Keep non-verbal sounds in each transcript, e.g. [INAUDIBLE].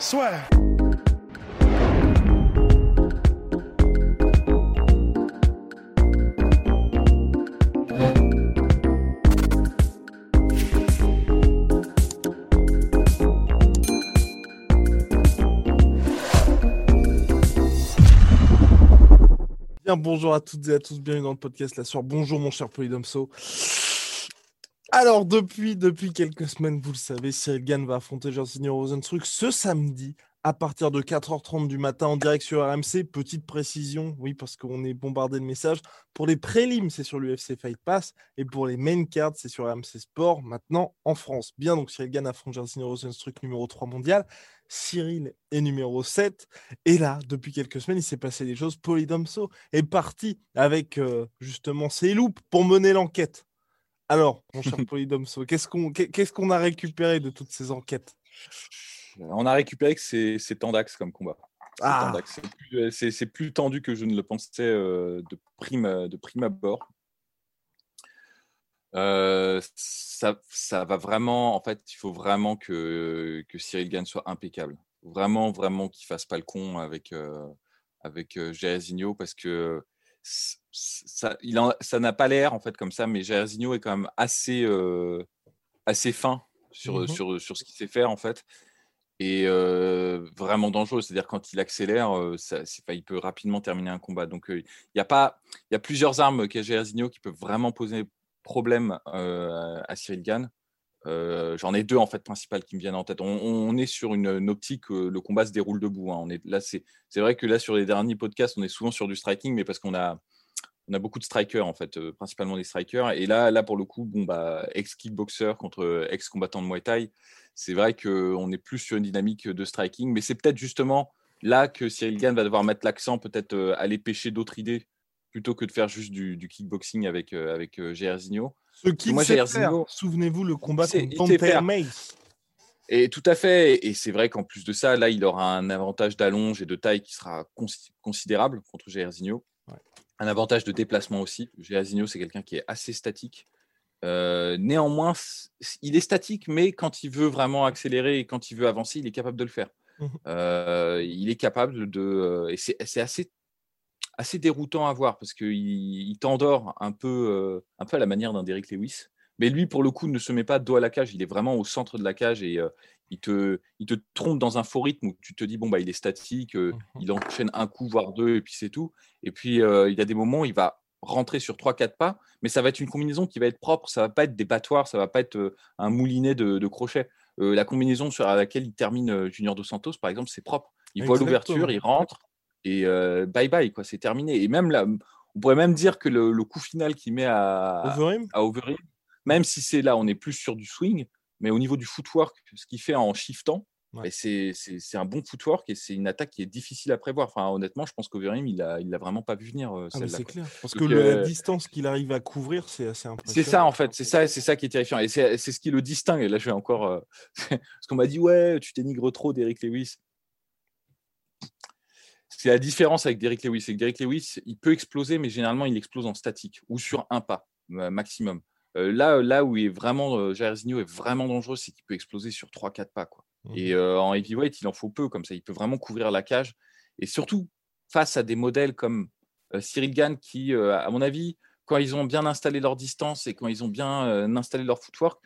Soit. Bien, bonjour à toutes et à tous, bienvenue dans le podcast La Soir. Bonjour mon cher Polydomso. Alors, depuis, quelques semaines, vous le savez, Cyril Gann va affronter Jorginho Rosenstruck ce samedi à partir de 4h30 du matin en direct sur RMC. Petite précision, oui, parce qu'on est bombardé de messages. Pour les prélims, c'est sur l'UFC Fight Pass. Et pour les main cards, c'est sur RMC Sport, maintenant en France. Bien, donc Cyril Gann affronte Jorginho Rosenstruck numéro 3 mondial. Cyril est numéro 7. Et là, depuis quelques semaines, il s'est passé des choses. Polydomso est parti avec euh, justement ses loups pour mener l'enquête. Alors, mon cher [LAUGHS] Polydomso, qu'est-ce qu'on qu'est-ce qu'on a récupéré de toutes ces enquêtes? On a récupéré que c'est Tandax comme combat. C'est Ah. C'est plus- tendu que je ne le pensais euh, de, prime, de prime abord. Euh, ça, ça va vraiment, en fait, il faut vraiment que, que Cyril Gann soit impeccable. Vraiment, vraiment qu'il fasse pas le con avec, euh, avec euh, Jairzinho parce que ça il en- ça n'a pas l'air, en fait, comme ça, mais Jairzinho est quand même assez, euh, assez fin sur, Mhm. sur, sur ce qu'il sait faire, en fait et euh, vraiment dangereux. C'est-à-dire quand il accélère, euh, ça, il peut rapidement terminer un combat. Donc il y a pas, il y a plusieurs armes qu'a Jairzinho qui peuvent vraiment poser problème à Cyril Gann. Euh, J'en ai deux en fait principales qui me viennent en tête. On, est sur une, optique, euh, le combat se déroule debout. hein. On est là, c'est vrai que là sur les derniers podcasts, on est souvent sur du striking, mais parce qu'on a beaucoup de strikers en fait, euh, principalement des strikers. Et là, là pour le coup, bah ex kickboxer contre ex combattant de Muay Thai, c'est vrai qu'on est plus sur une dynamique de striking, mais c'est peut-être justement là que Cyril Gann va devoir mettre l'accent, peut-être euh, aller pêcher d'autres idées plutôt que de faire juste du, kickboxing avec euh, avec euh. Ce sait faire. Souvenez-vous le combat contre. Mace. Et tout à fait. Et c'est vrai qu'en plus de ça, là, il aura un avantage d'allonge et de taille qui sera consi- considérable contre Jairzinho. Ouais. Un avantage de déplacement aussi. Jairzinho, c'est quelqu'un qui est assez statique. Euh, néanmoins, il est statique, mais quand il veut vraiment accélérer et quand il veut avancer, il est capable de le faire. Mhm. Euh, il est capable de. euh, et c'est assez, assez déroutant à voir parce qu'il il t'endort un peu, euh, un peu à la manière d'un Derrick Lewis. Mais lui, pour le coup, ne se met pas dos à la cage. Il est vraiment au centre de la cage et euh, il, te, il te trompe dans un faux rythme où tu te dis, bon, bah, il est statique, euh, Mhm. il enchaîne un coup, voire deux, et puis c'est tout. Et puis, euh, il y a des moments où il va rentrer sur 3-4 pas, mais ça va être une combinaison qui va être propre. Ça va pas être des battoirs, ça va pas être un moulinet de, de crochets. La combinaison sur laquelle il termine Junior Dos Santos, par exemple, c'est propre. Il voit l'ouverture, il rentre et euh, bye bye, quoi, c'est terminé. Et même là, on pourrait même dire que le, le coup final qu'il met à, Overeem? à Overeem, même si c'est là, on est plus sur du swing, mais au niveau du footwork, ce qu'il fait en shiftant, Ouais. ben, c'est un bon footwork et c'est une attaque qui est difficile à prévoir. Enfin, honnêtement, je pense qu'Overeem, il l'a il l'a vraiment pas vu venir euh, Ah, c'est clair. Parce que la euh, distance qu'il arrive à couvrir, c'est assez impressionnant. C'est ça en fait, c'est ça, c'est ça qui est terrifiant et c'est c'est ce qui le distingue. Et là, je vais encore euh, [LAUGHS] parce qu'on m'a dit ouais, tu dénigres trop d'Eric Lewis. C'est la différence avec Derrick Lewis. C'est que Derrick Lewis, il peut exploser, mais généralement, il explose en statique ou sur un pas euh, maximum. Euh, là, là où il est vraiment, euh, Jairzinho est vraiment dangereux, c'est qu'il peut exploser sur 3-4 pas. Quoi. Mhm. Et euh, en heavyweight, il en faut peu comme ça. Il peut vraiment couvrir la cage. Et surtout, face à des modèles comme euh, Cyril Gann, qui, euh, à mon avis, quand ils ont bien installé leur distance et quand ils ont bien euh, installé leur footwork,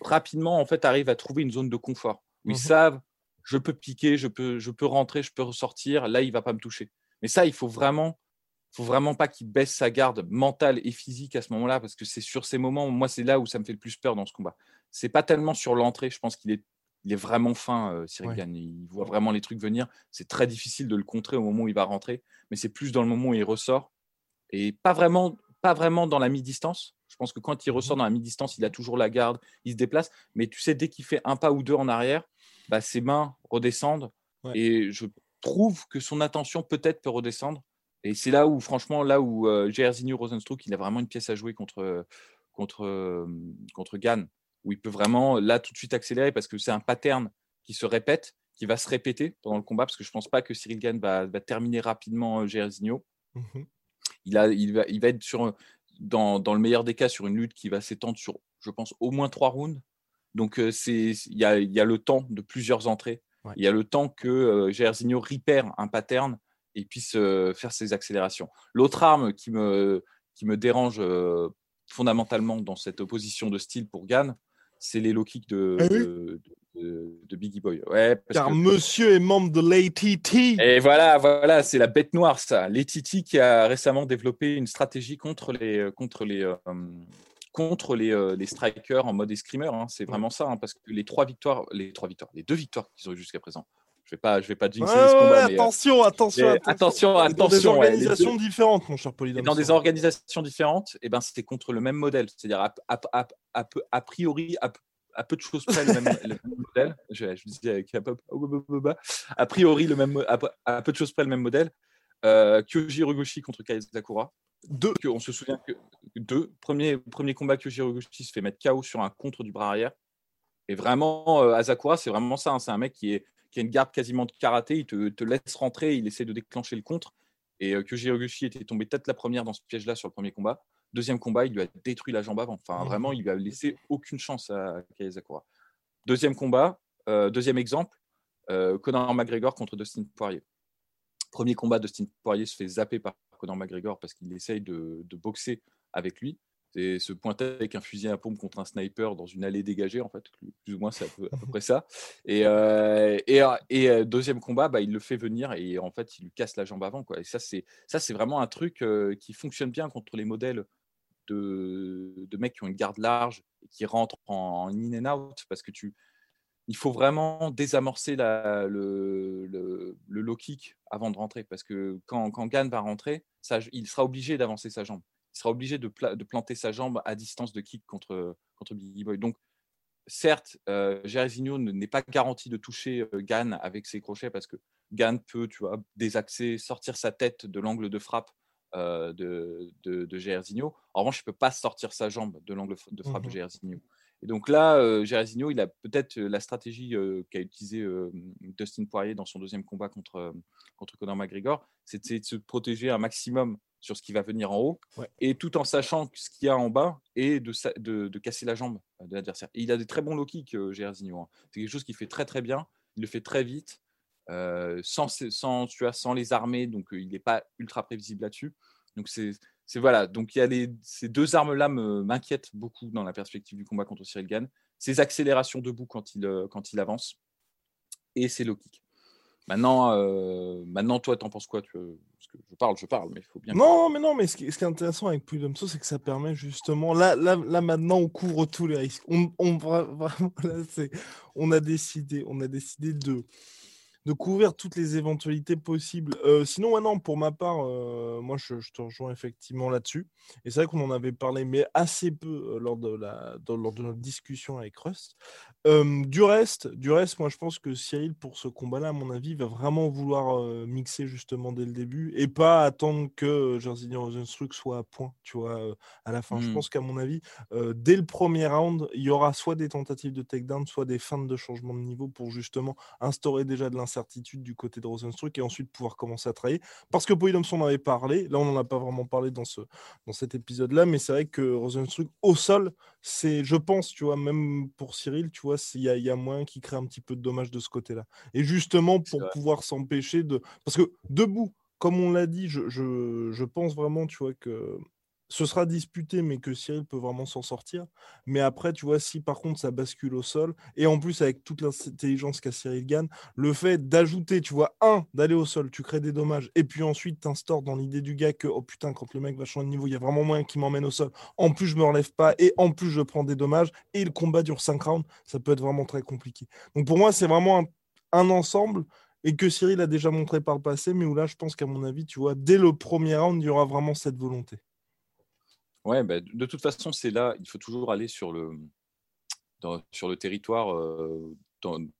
rapidement, en fait, arrivent à trouver une zone de confort où ils savent, je peux piquer, je peux, je peux rentrer, je peux ressortir. Là, il va pas me toucher. Mais ça, il faut vraiment, faut vraiment pas qu'il baisse sa garde mentale et physique à ce moment-là, parce que c'est sur ces moments, moi, c'est là où ça me fait le plus peur dans ce combat. C'est pas tellement sur l'entrée. Je pense qu'il est, il est vraiment fin, euh, Cyril Ouais. Gann. Il voit vraiment les trucs venir. C'est très difficile de le contrer au moment où il va rentrer, mais c'est plus dans le moment où il ressort et pas vraiment, pas vraiment dans la mi-distance. Je pense que quand il ressort dans la mi-distance, il a toujours la garde, il se déplace. Mais tu sais, dès qu'il fait un pas ou deux en arrière, bah, ses mains redescendent. Et je trouve que son attention peut-être peut redescendre. Et c'est là où, franchement, là où euh, Rosenstruck, il a vraiment une pièce à jouer contre, contre, contre Gann, où il peut vraiment, là, tout de suite accélérer parce que c'est un pattern qui se répète, qui va se répéter pendant le combat, parce que je ne pense pas que Cyril Gann va, va terminer rapidement Jairzinho. Mmh il, a, il, va, il va être sur, dans, dans, le meilleur des cas sur une lutte qui va s'étendre sur, je pense, au moins trois rounds. Donc, il y a, y a, le temps de plusieurs entrées. Il y a le temps que euh, Jairzinho repère un pattern et puisse faire ses accélérations. L'autre arme qui me, qui me dérange fondamentalement dans cette opposition de style pour Gann, c'est les low kicks de, ah de, de, Biggie Boy. Ouais, Car monsieur est membre de l'ATT. Et voilà, voilà, c'est la bête noire, ça. L'ATT qui a récemment développé une stratégie contre les, contre les, contre les, les strikers en mode escrimeur. Hein. C'est vraiment ça, hein, parce que les trois victoires, les trois victoires, les deux victoires qu'ils ont eu jusqu'à présent, je vais pas, je vais pas jinxer ce combat. attention, attention, attention, attention, Dans des organisations différentes, mon cher Polydome. Dans des organisations différentes, et eh ben c'était contre le même modèle, c'est-à-dire a, priori à, peu de choses près le même, [LAUGHS] modèle. Je, je disais avec a priori le même, à, peu de choses près le même modèle. Euh, Kyoji contre Kaizakura. Deux. on se souvient que deux. Premier, premier combat, Kyoji Hirogoshi se fait mettre KO sur un contre du bras arrière. Et vraiment, euh, Azakura, c'est vraiment ça. Hein. c'est un mec qui est qui a une garde quasiment de karaté. Il te, laisse rentrer, il essaie de déclencher le contre. Et euh, que Hiroguchi était tombé peut-être la première dans ce piège-là sur le premier combat. Deuxième combat, il lui a détruit la jambe avant. Enfin, vraiment, il lui a laissé aucune chance à Kaizakura. Deuxième combat, euh, deuxième exemple, euh, Conor McGregor contre Dustin Poirier. Premier combat, Dustin Poirier se fait zapper par Conor McGregor parce qu'il essaye de, boxer avec lui c'est se pointer avec un fusil à pompe contre un sniper dans une allée dégagée, en fait. Plus ou moins, c'est à peu, près ça. Et, euh, et, euh, euh, deuxième combat, bah, il le fait venir et en fait, il lui casse la jambe avant. Quoi. Et ça, c'est, ça, c'est vraiment un truc qui fonctionne bien contre les modèles de, de, mecs qui ont une garde large et qui rentrent en, in and out parce que tu. Il faut vraiment désamorcer la, le, le, le, low kick avant de rentrer parce que quand, quand Gann va rentrer, ça, il sera obligé d'avancer sa jambe il sera obligé de, de, planter sa jambe à distance de kick contre, contre Biggie Boy. Donc, certes, euh, n'est pas garanti de toucher euh, Gann avec ses crochets parce que Gann peut, tu vois, désaxer, sortir sa tête de l'angle de frappe euh, de, de, de En revanche, il ne peut pas sortir sa jambe de l'angle de frappe de mmh Jairzinho. Et donc là, euh, il a peut-être euh, la stratégie euh, qu'a utilisée Dustin Poirier dans son deuxième combat contre, contre Conor McGregor, c'est de se protéger un maximum sur ce qui va venir en haut, et tout en sachant ce qu'il y a en bas, et de, de, de casser la jambe de l'adversaire. il a des très bons low kicks, Jairzinho. Hein. C'est quelque chose qu'il fait très très bien, il le fait très vite, sans, sans, tu vois, sans les armer, donc il n'est pas ultra prévisible là-dessus. Donc c'est c'est voilà. Donc il y a les, ces deux armes-là m'inquiètent beaucoup dans la perspective du combat contre Cyril Gann. Ces accélérations debout quand il, euh, quand il avance et ses low kicks. Maintenant, euh, maintenant toi, t'en penses quoi? Tu, Parce que je parle, je parle, mais il faut bien. Non, mais non, mais ce qui, ce qui est intéressant avec Pudomso, c'est que ça permet justement. Là, là, là, maintenant, on couvre tous les risques. On, on vraiment, [LAUGHS] là, on a décidé, on a décidé de de couvrir toutes les éventualités possibles. Euh, sinon, ouais, pour ma part, euh, moi, je, te rejoins effectivement là-dessus. Et c'est vrai qu'on en avait parlé, mais assez peu euh, lors, de la, lors de notre discussion avec Rust. du reste, du reste, moi, je pense que Cyril, pour ce combat-là, à mon avis, va vraiment vouloir mixer justement dès le début et pas attendre que Jairzinho Rosenstruck soit à point, tu vois, à la fin. Je mmh. pense qu'à mon avis, dès le premier round, il y aura soit des tentatives de takedown, soit des feintes de changement de niveau pour justement instaurer déjà de l'incertitude certitude du côté de Rosenstruck et ensuite pouvoir commencer à travailler. Parce que Polydomson en avait parlé, là on n'en a pas vraiment parlé dans, ce, dans cet épisode-là, mais c'est vrai que Rosenstruck au sol, c'est, je pense, tu vois, même pour Cyril, tu vois, il y a, y a moyen qui crée un petit peu de dommages de ce côté-là. Et justement pour pouvoir s'empêcher de... Parce que debout, comme on l'a dit, je, je, je, pense vraiment, tu vois, que ce sera disputé, mais que Cyril peut vraiment s'en sortir. Mais après, tu vois, si par contre ça bascule au sol, et en plus avec toute l'intelligence qu'a Cyril gagne, le fait d'ajouter, tu vois, un, d'aller au sol, tu crées des dommages, et puis ensuite t'installes dans l'idée du gars que, oh putain, quand le mec va changer de niveau, il y a vraiment moyen qu'il m'emmène au sol. En plus, je me relève pas, et en plus, je prends des dommages, et le combat dure 5 rounds, ça peut être vraiment très compliqué. Donc pour moi, c'est vraiment un, ensemble et que Cyril a déjà montré par le passé, mais où là, je pense qu'à mon avis, tu vois, dès le premier round, il y aura vraiment cette volonté. Ouais, bah, de toute façon, c'est là, il faut toujours aller sur le, sur le territoire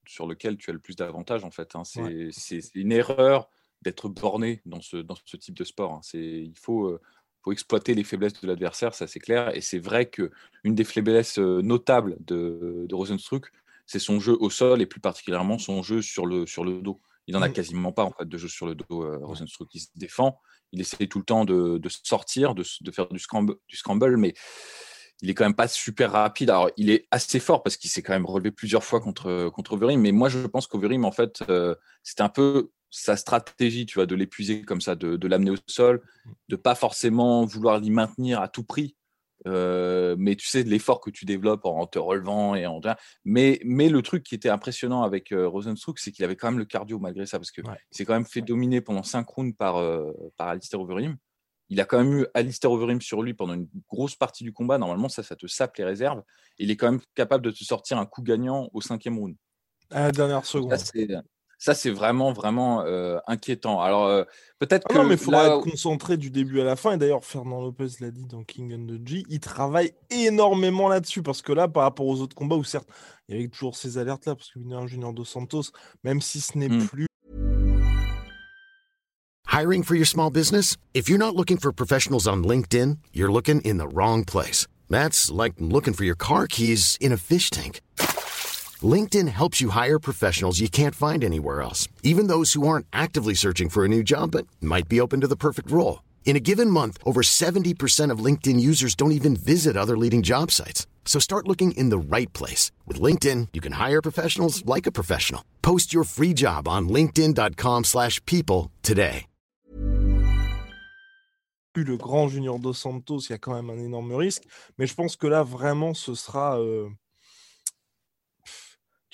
sur lequel tu as le plus d'avantages, en fait. Hein. C'est une erreur d'être borné dans ce, dans ce type de sport. Hein. Il faut, faut exploiter les faiblesses de l'adversaire, ça c'est clair. Et c'est vrai qu'une des faiblesses notables de, de Rosenstruck, c'est son jeu au sol et plus particulièrement son jeu sur le, sur le dos. Il n'en a mmh. quasiment pas en fait, de jeu sur le dos. Euh, Rosenstruck, il se défend, il essaie tout le temps de, sortir, de, faire du scramble, mais il est quand même pas super rapide. Alors, il est assez fort parce qu'il s'est quand même relevé plusieurs fois contre, contre. Mais moi, je pense qu'Overim, en fait, euh, c'était un peu sa stratégie, tu vois, de l'épuiser comme ça, de, de l'amener au sol, de pas forcément vouloir l'y maintenir à tout prix. Euh, mais tu sais, l'effort que tu développes en te relevant et en. Mais, mais le truc qui était impressionnant avec euh, Rosenstruck, c'est qu'il avait quand même le cardio malgré ça, parce qu'il s'est quand même fait dominer pendant 5 rounds par, euh, par Alistair Overeem. Il a quand même eu Alistair Overeem sur lui pendant une grosse partie du combat. Normalement, ça, ça te sape les réserves. il est quand même capable de te sortir un coup gagnant au cinquième round. À la dernière seconde. Ça, c'est vraiment, vraiment euh, inquiétant. Alors, euh, peut-être ah que. Non, mais il faudra être concentré du début à la fin. Et d'ailleurs, Fernand Lopez l'a dit dans King and the G, il travaille énormément là-dessus. Parce que là, par rapport aux autres combats, où certes, il y avait toujours ces alertes-là, parce que un Junior Dos Santos, même si ce n'est mmh. plus. Hiring for your small business? If you're not looking for professionals on LinkedIn, you're looking in the wrong place. That's like looking for your car keys in a fish tank. LinkedIn helps you hire professionals you can't find anywhere else, even those who aren't actively searching for a new job but might be open to the perfect role. In a given month, over 70% of LinkedIn users don't even visit other leading job sites. So start looking in the right place. With LinkedIn, you can hire professionals like a professional. Post your free job on linkedin.com slash people today. Le grand Junior Dos Santos, il y a quand même un énorme risque. Mais je pense que là, vraiment, ce sera... Euh...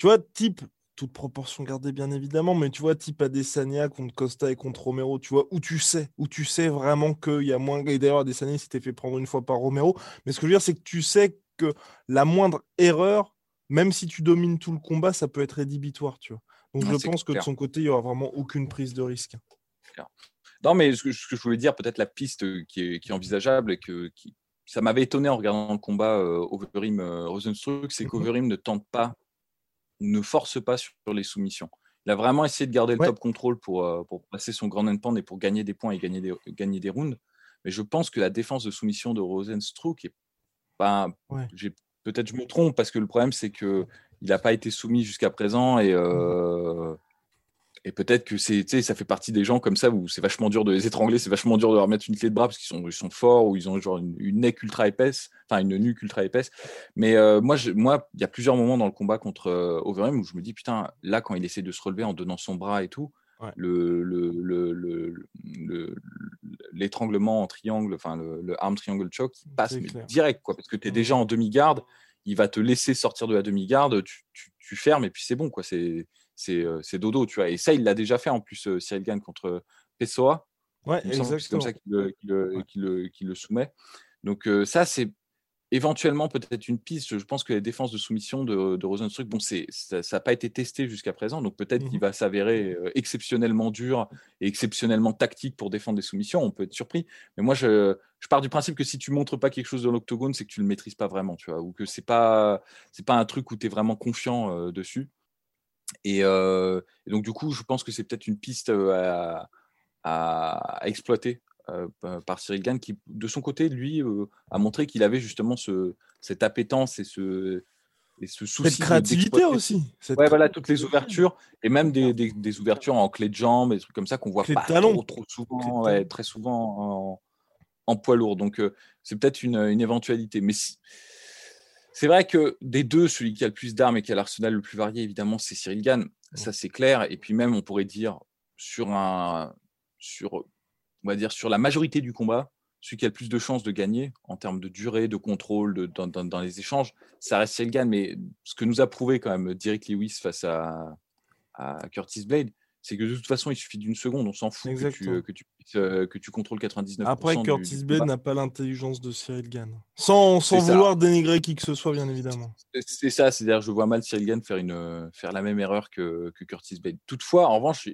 Tu vois, type, toute proportion gardée bien évidemment, mais tu vois, type Adesanya contre Costa et contre Romero, tu vois, où tu sais, où tu sais vraiment qu'il y a moins. Et d'ailleurs, Adesanya s'était fait prendre une fois par Romero. Mais ce que je veux dire, c'est que tu sais que la moindre erreur, même si tu domines tout le combat, ça peut être rédhibitoire, tu vois. Donc je pense que de son côté, il n'y aura vraiment aucune prise de risque. Non, mais ce que, je voulais dire, peut-être la piste qui est, envisageable et que ça m'avait étonné en regardant le combat euh, Overeem euh, Rosenstruck, c'est mmh qu'Overim ne tente pas ne force pas sur les soumissions. Il a vraiment essayé de garder le top control pour, euh, pour passer son grand endpoint et pour gagner des points et gagner des, gagner des rounds. Mais je pense que la défense de soumission de Rosenstruck est pas. Peut-être je me trompe parce que le problème c'est que il n'a pas été soumis jusqu'à présent et, euh, et peut-être que c'est, ça fait partie des gens comme ça où c'est vachement dur de les étrangler, c'est vachement dur de leur mettre une clé de bras parce qu'ils sont, ils sont forts ou ils ont genre une, une neck ultra épaisse, enfin une nuque ultra épaisse. Mais euh, moi, moi, il y a plusieurs moments dans le combat contre euh, Overeem où je me dis putain, là quand il essaie de se relever en donnant son bras et tout, le, le, l'étranglement en triangle, enfin le, arm triangle choke, il passe direct quoi, parce que tu es déjà en demi-garde, il va te laisser sortir de la demi-garde, tu, tu, tu fermes et puis c'est bon quoi. C'est c'est dodo, tu vois. Et ça, il l'a déjà fait en plus, Cyril Gann contre Pessoa. Ouais. C'est comme ça qu'il le, le, soumet. Donc ça, c'est éventuellement peut-être une piste. Je pense que les défenses de soumission de, de Rosenstruck, bon, ça n'a pas été testé jusqu'à présent, donc peut-être qu'il mmh va s'avérer exceptionnellement dur et exceptionnellement tactique pour défendre des soumissions. On peut être surpris. Mais moi, je, je pars du principe que si tu montres pas quelque chose dans l'octogone, c'est que tu le maîtrises pas vraiment, tu vois, ou que c'est pas c'est pas un truc où tu es vraiment confiant dessus. Et, donc, du coup, je pense que c'est peut-être une piste à, exploiter par Cyril Gann, qui, de son côté, lui, a montré qu'il avait justement ce, cette appétence et ce, et ce souci. Cette créativité aussi. Ouais, voilà, toutes les ouvertures, et même des, des, ouvertures en clé de jambe, des trucs comme ça qu'on voit pas trop, trop, souvent, très souvent en, en, poids lourd. Donc, c'est peut-être une, une, éventualité. Mais si, c'est vrai que des deux, celui qui a le plus d'armes et qui a l'arsenal le plus varié, évidemment, c'est Cyril Gann. Ça, c'est clair. Et puis même, on pourrait dire sur un, sur, on va dire sur la majorité du combat, celui qui a le plus de chances de gagner en termes de durée, de contrôle, dans, les échanges, ça reste Cyril Gann. Mais ce que nous a prouvé quand même Derek Lewis face à, à Curtis Blade, c'est que de toute façon, il suffit d'une seconde, on s'en fout que tu, euh, que, tu, euh, que tu, contrôles 99%. Après, Curtis Blade n'a pas l'intelligence de Cyril Gann. Sans, sans vouloir dénigrer qui que ce soit, bien évidemment. C'est ça, c'est-à-dire je vois mal Cyril Gann faire, une, faire la même erreur que, que Curtis Blade. Toutefois, en revanche,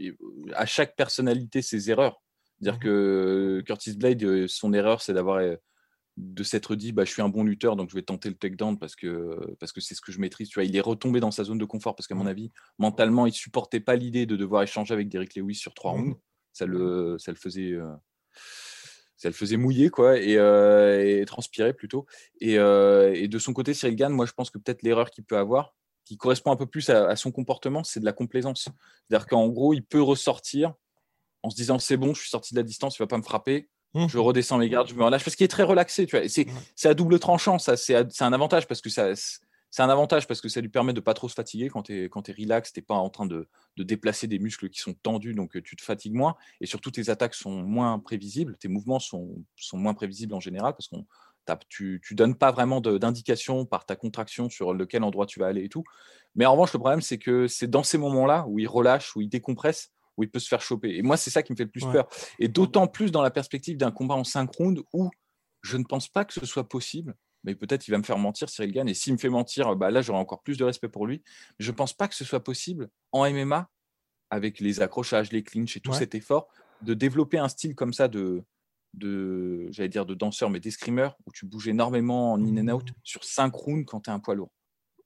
à chaque personnalité, ses erreurs. C'est-à-dire mmh que Curtis Blade, euh, son erreur, c'est d'avoir de s'être dit bah, je suis un bon lutteur donc je vais tenter le takedown parce que parce que c'est ce que je maîtrise tu vois. Il est retombé dans sa zone de confort parce qu'à mon avis mentalement il supportait pas l'idée de devoir échanger avec Derrick Lewis sur trois rounds. Ça le ça le faisait euh, ça le faisait mouiller quoi et, euh, transpirer plutôt. Et, euh, et, de son côté Cyril Gann moi je pense que peut-être l'erreur qu'il peut avoir qui correspond un peu plus à, son comportement c'est de la complaisance. C'est-à-dire qu'en gros il peut ressortir en se disant c'est bon je suis sorti de la distance il va pas me frapper Mmh. Je redescends mes gardes, je me relâche parce qu'il est très relaxé. Tu vois. C'est, c'est à double tranchant, ça. C'est, un avantage parce que ça. C'est un avantage parce que ça lui permet de pas trop se fatiguer quand tu es, quand es relax, tu pas en train de, de, déplacer des muscles qui sont tendus, donc euh, tu te fatigues moins. Et surtout, tes attaques sont moins prévisibles, tes mouvements sont, sont moins prévisibles en général parce qu'on tu ne donnes pas vraiment d'indication par ta contraction sur lequel endroit tu vas aller et tout. Mais en revanche, le problème, c'est que c'est dans ces moments-là où il relâche, où il décompresse, où il peut se faire choper. Et moi, c'est ça qui me fait le plus peur. Et d'autant plus dans la perspective d'un combat en 5 rounds où je ne pense pas que ce soit possible. Mais peut-être il va me faire mentir, Cyril Gann. Et s'il me fait mentir, bah là, j'aurai encore plus de respect pour lui. Mais je ne pense pas que ce soit possible en MMA, avec les accrochages, les clinches et tout cet effort, de développer un style comme ça de, de j'allais dire de danseur, mais d'escrimeur, où tu bouges énormément en in and out mmh. sur 5 rounds quand tu es un poids lourd.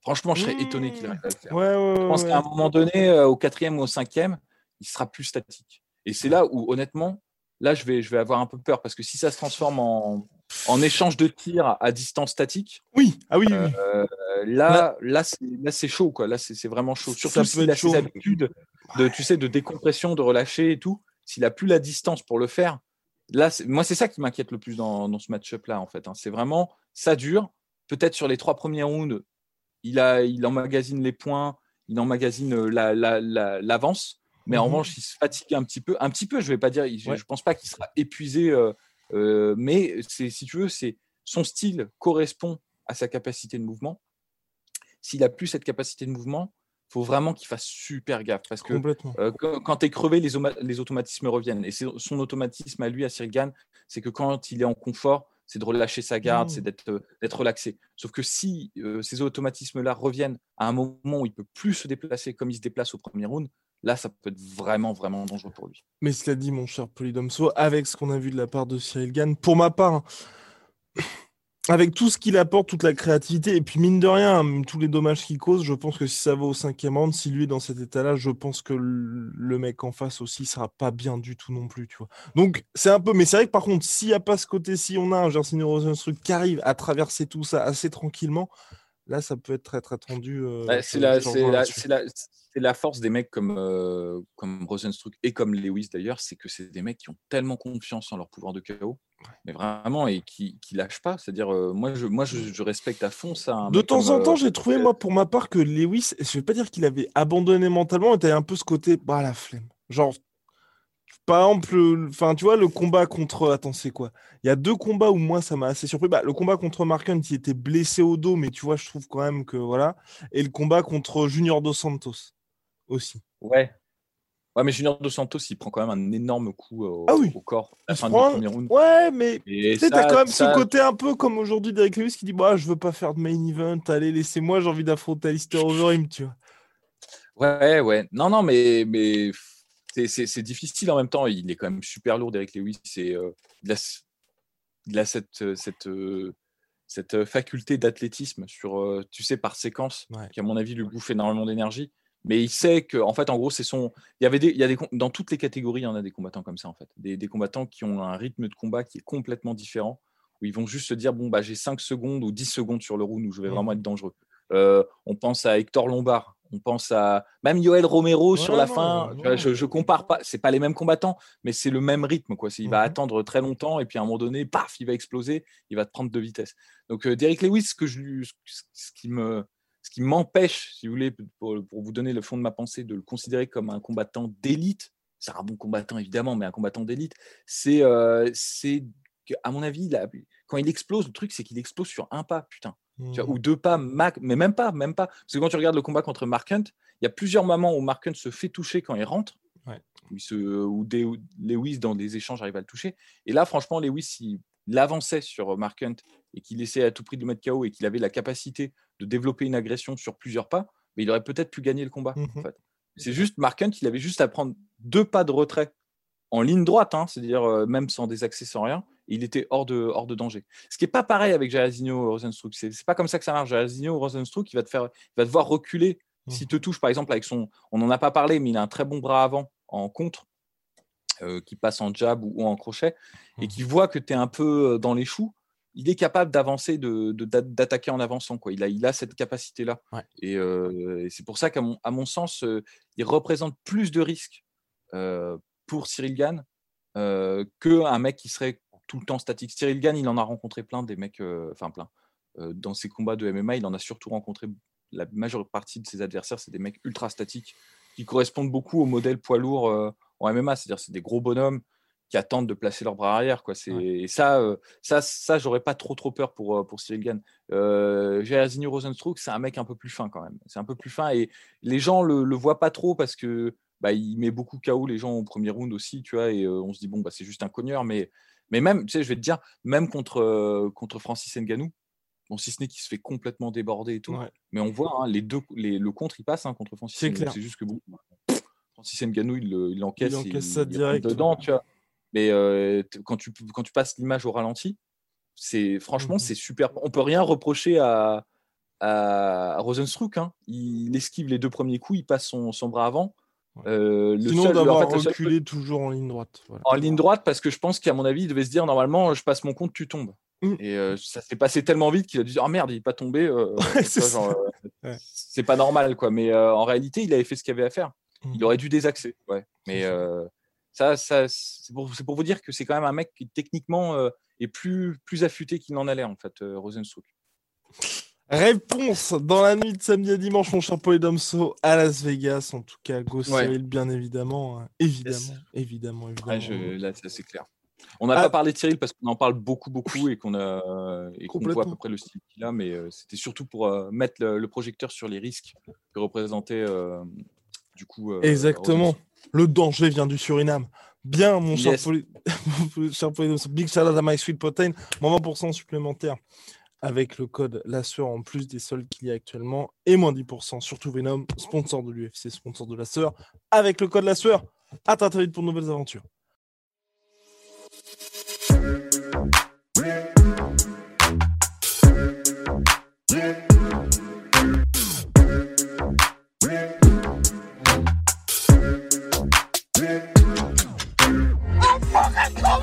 Franchement, je serais étonné qu'il arrive à le faire. je pense qu'à un moment donné, euh, au quatrième ou au cinquième, il sera plus statique. Et c'est là où, honnêtement, là, je vais, je vais avoir un peu peur parce que si ça se transforme en, en échange de tirs à distance statique, oui, ah oui, euh, là, là, là c'est chaud, quoi. Là, c'est vraiment chaud. Surtout s'il a ses habitudes de, tu sais, de décompression, de relâcher et tout. S'il a plus la distance pour le faire, là, moi, c'est ça qui m'inquiète le plus dans, dans ce match-up-là, en fait. Hein. C'est vraiment, ça dure. Peut-être sur les trois premiers rounds, il, a, il emmagasine les points, il emmagasine euh, l'avance. La, mais en mmh revanche, il se fatigue un petit peu. Un petit peu, je ne vais pas dire, je ne pense pas qu'il sera épuisé, euh, euh, mais si tu veux, c'est son style correspond à sa capacité de mouvement. S'il a plus cette capacité de mouvement, il faut vraiment qu'il fasse super gaffe parce que euh, quand, tu es crevé, les, les, automatismes reviennent. Et son automatisme à lui, à Sirgan, c'est que quand il est en confort, c'est de relâcher sa garde, c'est mmh. d'être relaxé. Sauf que si ces automatismes-là reviennent à un moment où il peut plus se déplacer comme il se déplace au premier round, là, ça peut être vraiment, vraiment dangereux pour lui. Mais cela dit, mon cher Polydomso, avec ce qu'on a vu de la part de Cyril Gann, pour ma part, avec tout ce qu'il apporte, toute la créativité, et puis mine de rien, tous les dommages qu'il cause, je pense que si ça va au cinquième round, si lui est dans cet état-là, je pense que le mec en face aussi sera pas bien du tout non plus, tu vois. Donc c'est un peu, mais c'est vrai que par contre, s'il n'y a pas ce côté, si on a un Gersinho Rosenstruck qui arrive à traverser tout ça assez tranquillement, là ça peut être très très tendu. Euh, c'est la, c'est la force des mecs comme, euh, comme Rosenstruck et comme Lewis d'ailleurs, c'est que c'est des mecs qui ont tellement confiance en leur pouvoir de chaos, mais vraiment, et qui, qui lâchent pas. C'est-à-dire, euh, moi, je, moi je, respecte à fond ça. De temps en temps, euh, j'ai trouvé, moi, pour ma part, que Lewis, je vais pas dire qu'il avait abandonné mentalement, mais tu un peu ce côté, bah, la flemme. Genre, par exemple, enfin, tu vois, le combat contre. Attends, c'est quoi? Il y a deux combats où moi, ça m'a assez surpris. Bah, le combat contre Mark Hunt, il était blessé au dos, mais tu vois, je trouve quand même que voilà. Et le combat contre Junior Dos Santos aussi. Ouais. Ouais, mais Junior Dos Santos, il prend quand même un énorme coup au, ah corps à la fin du premier round. Ouais, mais tu sais, t'as quand même ce côté un peu comme aujourd'hui Derek Lewis qui dit bah, Je veux pas faire de main event, allez, laissez-moi, j'ai envie d'affronter Alistair Overeem, tu vois. Ouais, ouais. Non, non, mais, mais c'est difficile en même temps. Il est quand même super lourd, Derek Lewis. C'est euh, il, a, cette, cette, euh, cette faculté d'athlétisme sur, euh, tu sais, par séquence, qui à mon avis lui bouffe énormément d'énergie mais il sait que, en fait, en gros, c'est son. Il y avait des, il y a des, dans toutes les catégories, il y en a des combattants comme ça, en fait. Des, des, combattants qui ont un rythme de combat qui est complètement différent, où ils vont juste se dire bon, bah, j'ai 5 secondes ou 10 secondes sur le round où je vais vraiment mmh. être dangereux. Euh, on pense à Hector Lombard, on pense à même Yoel Romero sur la fin. je, je, compare pas, c'est pas les mêmes combattants, mais c'est le même rythme. Quoi. Il va mmh attendre très longtemps et puis à un moment donné, paf, il va exploser, il va te prendre de vitesse. Donc, euh, Derek Lewis, ce, que je, ce qui me ce qui m'empêche, si vous voulez, pour, vous donner le fond de ma pensée, de le considérer comme un combattant d'élite, c'est un bon combattant évidemment, mais un combattant d'élite, c'est euh, qu'à mon avis, quand il explose, le truc, c'est qu'il explose sur un pas, putain. Tu ou mmh. deux pas, mais même pas, même pas. Parce que quand tu regardes le combat contre Mark Hunt, il y a plusieurs moments où Mark Hunt se fait toucher quand il rentre, où, se, où Lewis, dans des échanges, arrive à le toucher. Et là, franchement, Lewis, il, avançait sur Mark Hunt et qu'il essayait à tout prix de le mettre KO et qu'il avait la capacité de développer une agression sur plusieurs pas, mais il aurait peut-être pu gagner le combat. En fait. C'est juste Mark Hunt, il avait juste à prendre deux pas de retrait en ligne droite, hein, c'est-à-dire euh, même sans des accès, sans rien, il était hors de, hors de danger. Ce qui n'est pas pareil avec Jairzinho Rosenstruck. C'est, pas comme ça que ça marche. Jairzinho Rosenstruck, il va te faire, il va devoir reculer. S'il te touche, par exemple, avec son. On n'en a pas parlé, mais il a un très bon bras avant en contre, euh, qui passe en jab ou, ou en crochet, et Mmh. qui voit que tu es un peu euh, dans les choux. Il est capable d'avancer, de, d'attaquer en avançant. Quoi. Il, a, il a cette capacité-là. Ouais. Et, euh, et c'est pour ça qu'à mon, à mon sens, euh, il représente plus de risques euh, pour Cyril Gann qu'un mec qui serait tout le temps statique. Cyril Gann, il en a rencontré plein des mecs, enfin plein. Dans ses combats de MMA, il en a surtout rencontré la majeure partie de ses adversaires, c'est des mecs ultra statiques qui correspondent beaucoup au modèle poids lourd en MMA, c'est-à-dire c'est des gros bonhommes qui attendent de placer leurs bras arrière. Quoi. C'est, Et ça, euh, ça, ça j'aurais pas trop trop peur pour, euh, pour Cyril Gann. Euh, Jairzinho Rosenstruck, c'est un mec un peu plus fin quand même. C'est un peu plus fin et les gens le, le voient pas trop parce que bah, il met beaucoup KO les gens au premier round aussi, tu vois, et euh, on se dit bon bah c'est juste un cogneur, mais mais même, tu sais, je vais te dire, même contre euh, contre Francis Ngannou, bon si ce n'est qu'il se fait complètement déborder et tout, Ouais. mais on voit hein, les deux, les, le contre il passe hein, contre Francis C'est clair. C'est juste que bon, Francis Ngannou il, il encaisse, Il ça il direct, dedans, tu vois. Mais euh, quand tu quand tu passes l'image au ralenti, c'est franchement Mhm. c'est super. On peut rien reprocher à à Rosenstruck. Hein. Il esquive les deux premiers coups, il passe son, son bras avant. Ouais. Euh, le Sinon, seul- en d'avoir fait, seul reculé toujours en ligne droite. Voilà. en ligne droite parce que je pense qu'à mon avis, il devait se dire normalement, je passe mon compte, tu tombes. Mm. Et euh, ça s'est passé tellement vite qu'il a dû dire oh merde, il n'est pas tombé. euh, [LAUGHS] c'est euh, Ouais. Pas normal quoi. Mais euh, en réalité, il avait fait ce qu'il avait à faire. Mm. Il aurait dû désaxer. Ouais. Mais ça. euh, ça, c'est pour, vous dire que c'est quand même un mec qui techniquement euh, est plus, plus affûté qu'il n'en a l'air en fait, euh, Rosenstruck. Réponse dans la nuit de samedi à dimanche, mon cher Polydomso à Las Vegas. En tout cas, Go Cyril, bien évidemment. hein. Évidemment, Yes. évidemment, évidemment. Ouais, je- là, c'est clair. On n'a Ah. pas parlé de Cyril parce qu'on en parle beaucoup, beaucoup et qu'on a et qu'on voit à peu près le style qu'il a, mais euh, c'était surtout pour euh, mettre le, le projecteur sur les risques que représentait euh, du coup. euh, Exactement. Le danger vient du Suriname. Bien, mon cher, Yes. Poly... [LAUGHS] mon cher Polydomso. Big shout out à My Sweet Protein. Moins 20% supplémentaire avec le code la sueur en plus des soldes qu'il y a actuellement et moins 10% sur tout Venom, sponsor de l'UFC, sponsor de la sueur, avec le code la sueur. À très très vite pour de nouvelles aventures.